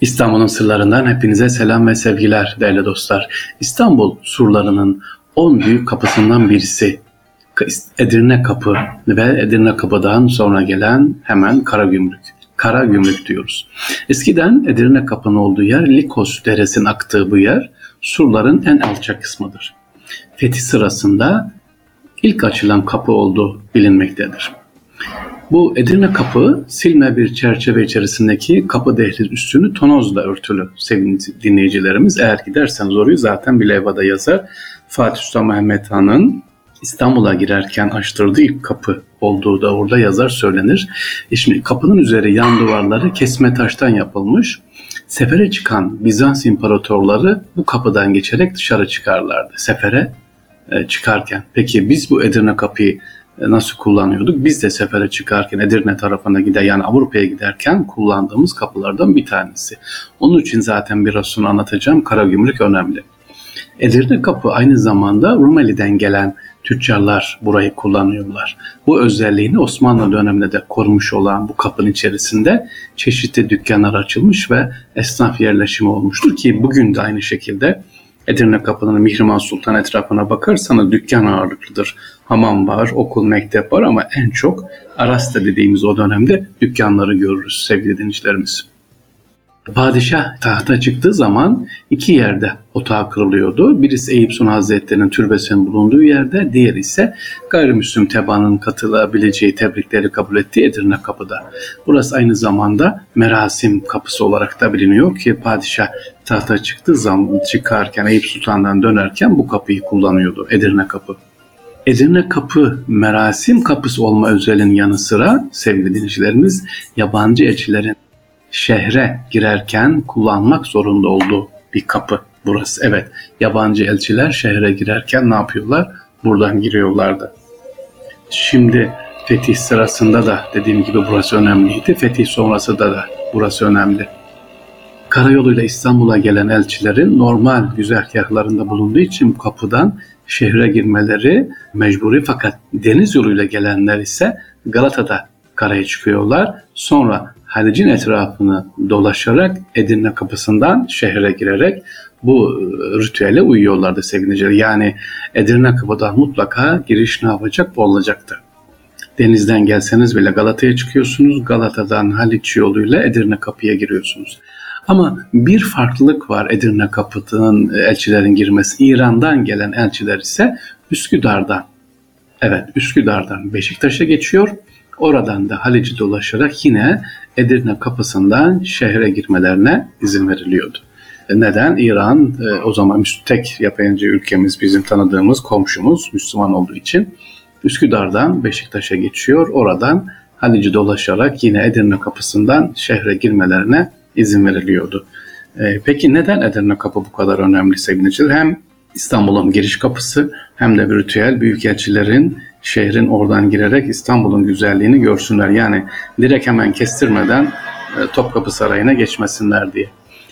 İstanbul'un sırlarından hepinize selam ve sevgiler değerli dostlar. İstanbul surlarının 10 büyük kapısından birisi Edirne Kapı ve Edirne Kapı'dan sonra gelen hemen Karagümrük. Kara Gümrük diyoruz. Eskiden Edirne Kapı'nın olduğu yer Likos Deresi'nin aktığı bu yer surların en alçak kısmıdır. Fethi sırasında ilk açılan kapı olduğu bilinmektedir. Bu Edirne kapı silme bir çerçeve içerisindeki kapı dehliz üstünü tonozla örtülü sevgili dinleyicilerimiz. Eğer giderseniz orayı zaten bir levhada yazar. Fatih Sultan Mehmet Han'ın İstanbul'a girerken açtırdığı ilk kapı olduğu da orada yazar söylenir. E şimdi kapının üzeri yan duvarları kesme taştan yapılmış. Sefere çıkan Bizans imparatorları bu kapıdan geçerek dışarı çıkarlardı. Sefere e, çıkarken. Peki biz bu Edirne kapıyı nasıl kullanıyorduk? Biz de sefere çıkarken Edirne tarafına gider yani Avrupa'ya giderken kullandığımız kapılardan bir tanesi. Onun için zaten biraz sonra anlatacağım Karagümrük önemli. Edirne kapı aynı zamanda Rumeli'den gelen tüccarlar burayı kullanıyorlar. Bu özelliğini Osmanlı döneminde de korumuş olan bu kapının içerisinde çeşitli dükkanlar açılmış ve esnaf yerleşimi olmuştur ki bugün de aynı şekilde Edirne Kapı'nın Mihrimah Sultan etrafına bakarsanız dükkan ağırlıklıdır. Hamam var, okul, mektep var ama en çok Arasta dediğimiz o dönemde dükkanları görürüz sevgili dinleyicilerimiz. Padişah tahta çıktığı zaman iki yerde otağı kırılıyordu. Birisi Eyüp Sultan Hazretleri'nin türbesinin bulunduğu yerde, diğeri ise gayrimüslim tebaanın katılabileceği tebrikleri kabul ettiği Edirne Kapı'da. Burası aynı zamanda merasim kapısı olarak da biliniyor ki padişah tahta çıktığı zaman çıkarken Eyüp Sultan'dan dönerken bu kapıyı kullanıyordu Edirne Kapı. Edirne Kapı merasim kapısı olma özelliğinin yanı sıra sevgili dinleyicilerimiz yabancı elçilerin şehre girerken kullanmak zorunda olduğu bir kapı burası. Evet yabancı elçiler şehre girerken ne yapıyorlar? Buradan giriyorlardı. Şimdi fetih sırasında da dediğim gibi burası önemliydi. Fetih sonrası da da burası önemli. Karayoluyla İstanbul'a gelen elçilerin normal güzergahlarında bulunduğu için bu kapıdan şehre girmeleri mecburi fakat deniz yoluyla gelenler ise Galata'da karaya çıkıyorlar. Sonra Halic'in etrafını dolaşarak Edirne kapısından şehre girerek bu e, ritüele uyuyorlardı sevgiliciler. Yani Edirne kapıdan mutlaka giriş ne yapacak? Olacaktı. Denizden gelseniz bile Galata'ya çıkıyorsunuz. Galata'dan Haliç yoluyla Edirne kapıya giriyorsunuz. Ama bir farklılık var Edirne kapının elçilerin girmesi. İran'dan gelen elçiler ise Üsküdar'dan. Evet Üsküdar'dan Beşiktaş'a geçiyor. Oradan da Halic'i dolaşarak yine Edirne kapısından şehre girmelerine izin veriliyordu. E, neden? İran e, o zaman tek yabancı ülkemiz bizim tanıdığımız komşumuz Müslüman olduğu için Üsküdar'dan Beşiktaş'a geçiyor. Oradan Halic'i dolaşarak yine Edirne kapısından şehre girmelerine izin veriliyordu. E, peki neden Edirne kapı bu kadar önemli sevgili Hem İstanbul'un giriş kapısı hem de bir ritüel büyükelçilerin şehrin oradan girerek İstanbul'un güzelliğini görsünler. Yani direkt hemen kestirmeden e, Topkapı Sarayı'na geçmesinler diye.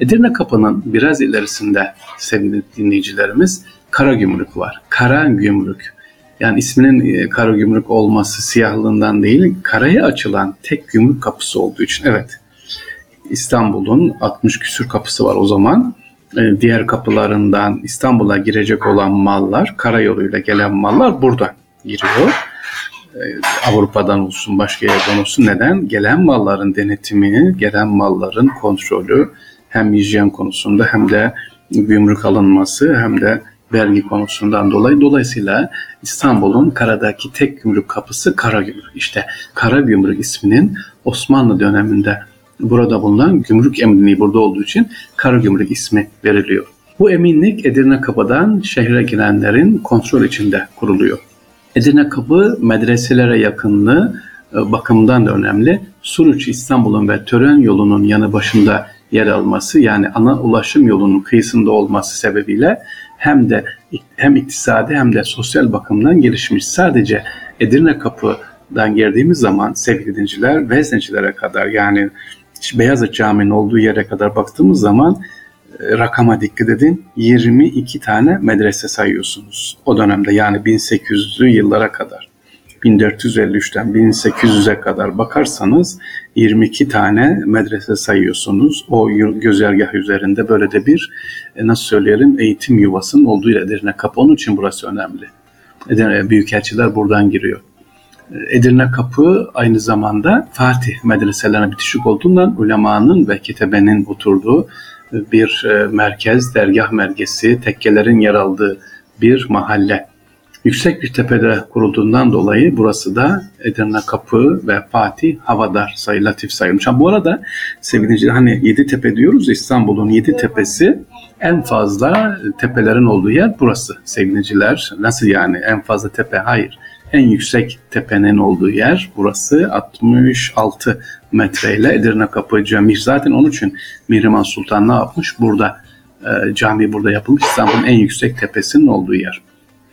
Edirne Kapı'nın biraz ilerisinde sevgili dinleyicilerimiz Kara Gümrük var. Kara Gümrük. Yani isminin e, Kara Gümrük olması siyahlığından değil, karaya açılan tek gümrük kapısı olduğu için. Evet, İstanbul'un 60 küsür kapısı var o zaman. E, diğer kapılarından İstanbul'a girecek olan mallar, karayoluyla gelen mallar buradan giriyor. Ee, Avrupa'dan olsun başka yerden olsun neden? Gelen malların denetimini, gelen malların kontrolü hem hijyen konusunda hem de gümrük alınması hem de vergi konusundan dolayı. Dolayısıyla İstanbul'un karadaki tek gümrük kapısı Kara Gümrük. İşte Kara Gümrük isminin Osmanlı döneminde burada bulunan gümrük eminliği burada olduğu için Kara Gümrük ismi veriliyor. Bu eminlik Edirne Kapı'dan şehre girenlerin kontrol içinde kuruluyor. Edirne Kapı medreselere yakınlığı e, bakımından da önemli. Suruç İstanbul'un ve tören yolunun yanı başında yer alması yani ana ulaşım yolunun kıyısında olması sebebiyle hem de hem iktisadi hem de sosyal bakımdan gelişmiş. Sadece Edirne Kapı'dan girdiğimiz zaman sevgili dinciler Veznecilere kadar yani Beyazıt Camii'nin olduğu yere kadar baktığımız zaman rakama dikkat edin 22 tane medrese sayıyorsunuz o dönemde yani 1800'lü yıllara kadar. 1453'ten 1800'e kadar bakarsanız 22 tane medrese sayıyorsunuz. O güzergah üzerinde böyle de bir e, nasıl söyleyelim eğitim yuvasının olduğu Edirne Kapı. Onun için burası önemli. Edirne Büyükelçiler buradan giriyor. Edirne Kapı aynı zamanda Fatih medreselerine bitişik olduğundan ulemanın ve kitebenin oturduğu bir e, merkez, dergah merkezi, tekkelerin yer aldığı bir mahalle. Yüksek bir tepede kurulduğundan dolayı burası da Edirne Kapı ve Fatih Havadar sayı latif sayılmış. bu arada sevgili hani yedi tepe diyoruz İstanbul'un yedi tepesi en fazla tepelerin olduğu yer burası sevgiliciler. Nasıl yani en fazla tepe? Hayır. En yüksek tepenin olduğu yer burası 66 metreyle Edirne Kapı Cami. Zaten onun için Mihrimah Sultan ne yapmış? Burada e, cami burada yapılmış. İstanbul'un en yüksek tepesinin olduğu yer.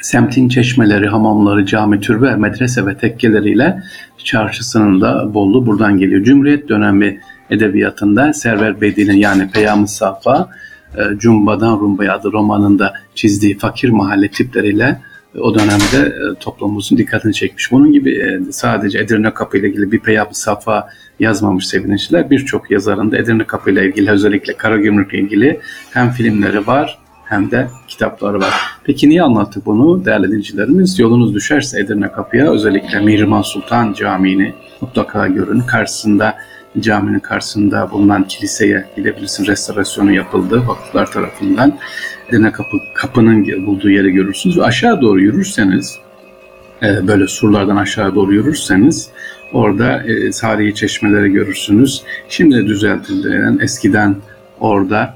Semtin çeşmeleri, hamamları, cami, türbe, medrese ve tekkeleriyle çarşısının da bolluğu buradan geliyor. Cumhuriyet dönemi edebiyatında Server Bedi'nin yani Peyam-ı Safa, e, Cumba'dan Rumba'ya adı romanında çizdiği fakir mahalle tipleriyle o dönemde e, toplumumuzun dikkatini çekmiş. Bunun gibi e, sadece Edirne Kapı ile ilgili bir Peyab-ı Safa yazmamış sevgiliciler. Birçok yazarın da Edirne Kapı ile ilgili özellikle Karagümrük ile ilgili hem filmleri var hem de kitapları var. Peki niye anlattık bunu değerli dinleyicilerimiz? Yolunuz düşerse Edirne Kapı'ya özellikle Mihrimah Sultan Camii'ni mutlaka görün. Karşısında caminin karşısında bulunan kiliseye gidebilirsin. Restorasyonu yapıldı vakıflar tarafından. Edirne Kapı, kapının bulduğu yeri görürsünüz. Ve aşağı doğru yürürseniz e, böyle surlardan aşağı doğru yürürseniz orada e, tarihi çeşmeleri görürsünüz. Şimdi düzeltilen eskiden orada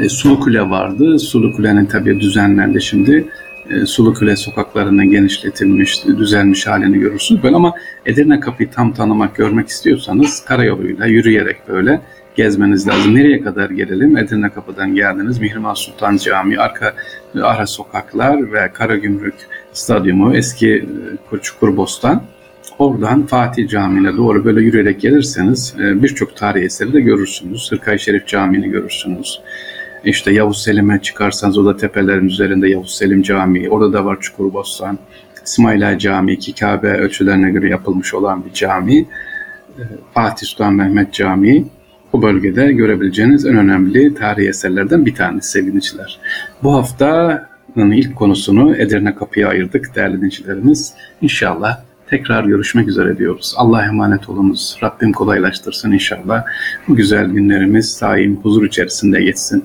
e, Sulu Kule vardı. Sulu Kule'nin tabii düzenlendi şimdi. E, Sulu Kule sokaklarının genişletilmiş, düzelmiş halini görürsünüz. Böyle ama Edirne Kapı'yı tam tanımak, görmek istiyorsanız karayoluyla, yürüyerek böyle gezmeniz lazım. Nereye kadar gelelim? Edirne Kapı'dan geldiniz. Mihrimah Sultan Camii, arka ara sokaklar ve Karagümrük Stadyumu, eski e, Çukurbostan. Oradan Fatih Camii'ne doğru böyle yürüyerek gelirseniz e, birçok tarihi eseri de görürsünüz. Hırkay Şerif Camii'ni görürsünüz. İşte Yavuz Selim'e çıkarsanız o da tepelerin üzerinde Yavuz Selim Camii. Orada da var Çukurbostan. İsmaila Camii ki Kabe ölçülerine göre yapılmış olan bir cami. E, Fatih Sultan Mehmet Camii bu bölgede görebileceğiniz en önemli tarihi eserlerden bir tanesi sevgiliciler. Bu haftanın ilk konusunu Edirne Kapı'ya ayırdık değerli dinleyicilerimiz. İnşallah tekrar görüşmek üzere diyoruz. Allah'a emanet olunuz. Rabbim kolaylaştırsın inşallah. Bu güzel günlerimiz daim huzur içerisinde geçsin.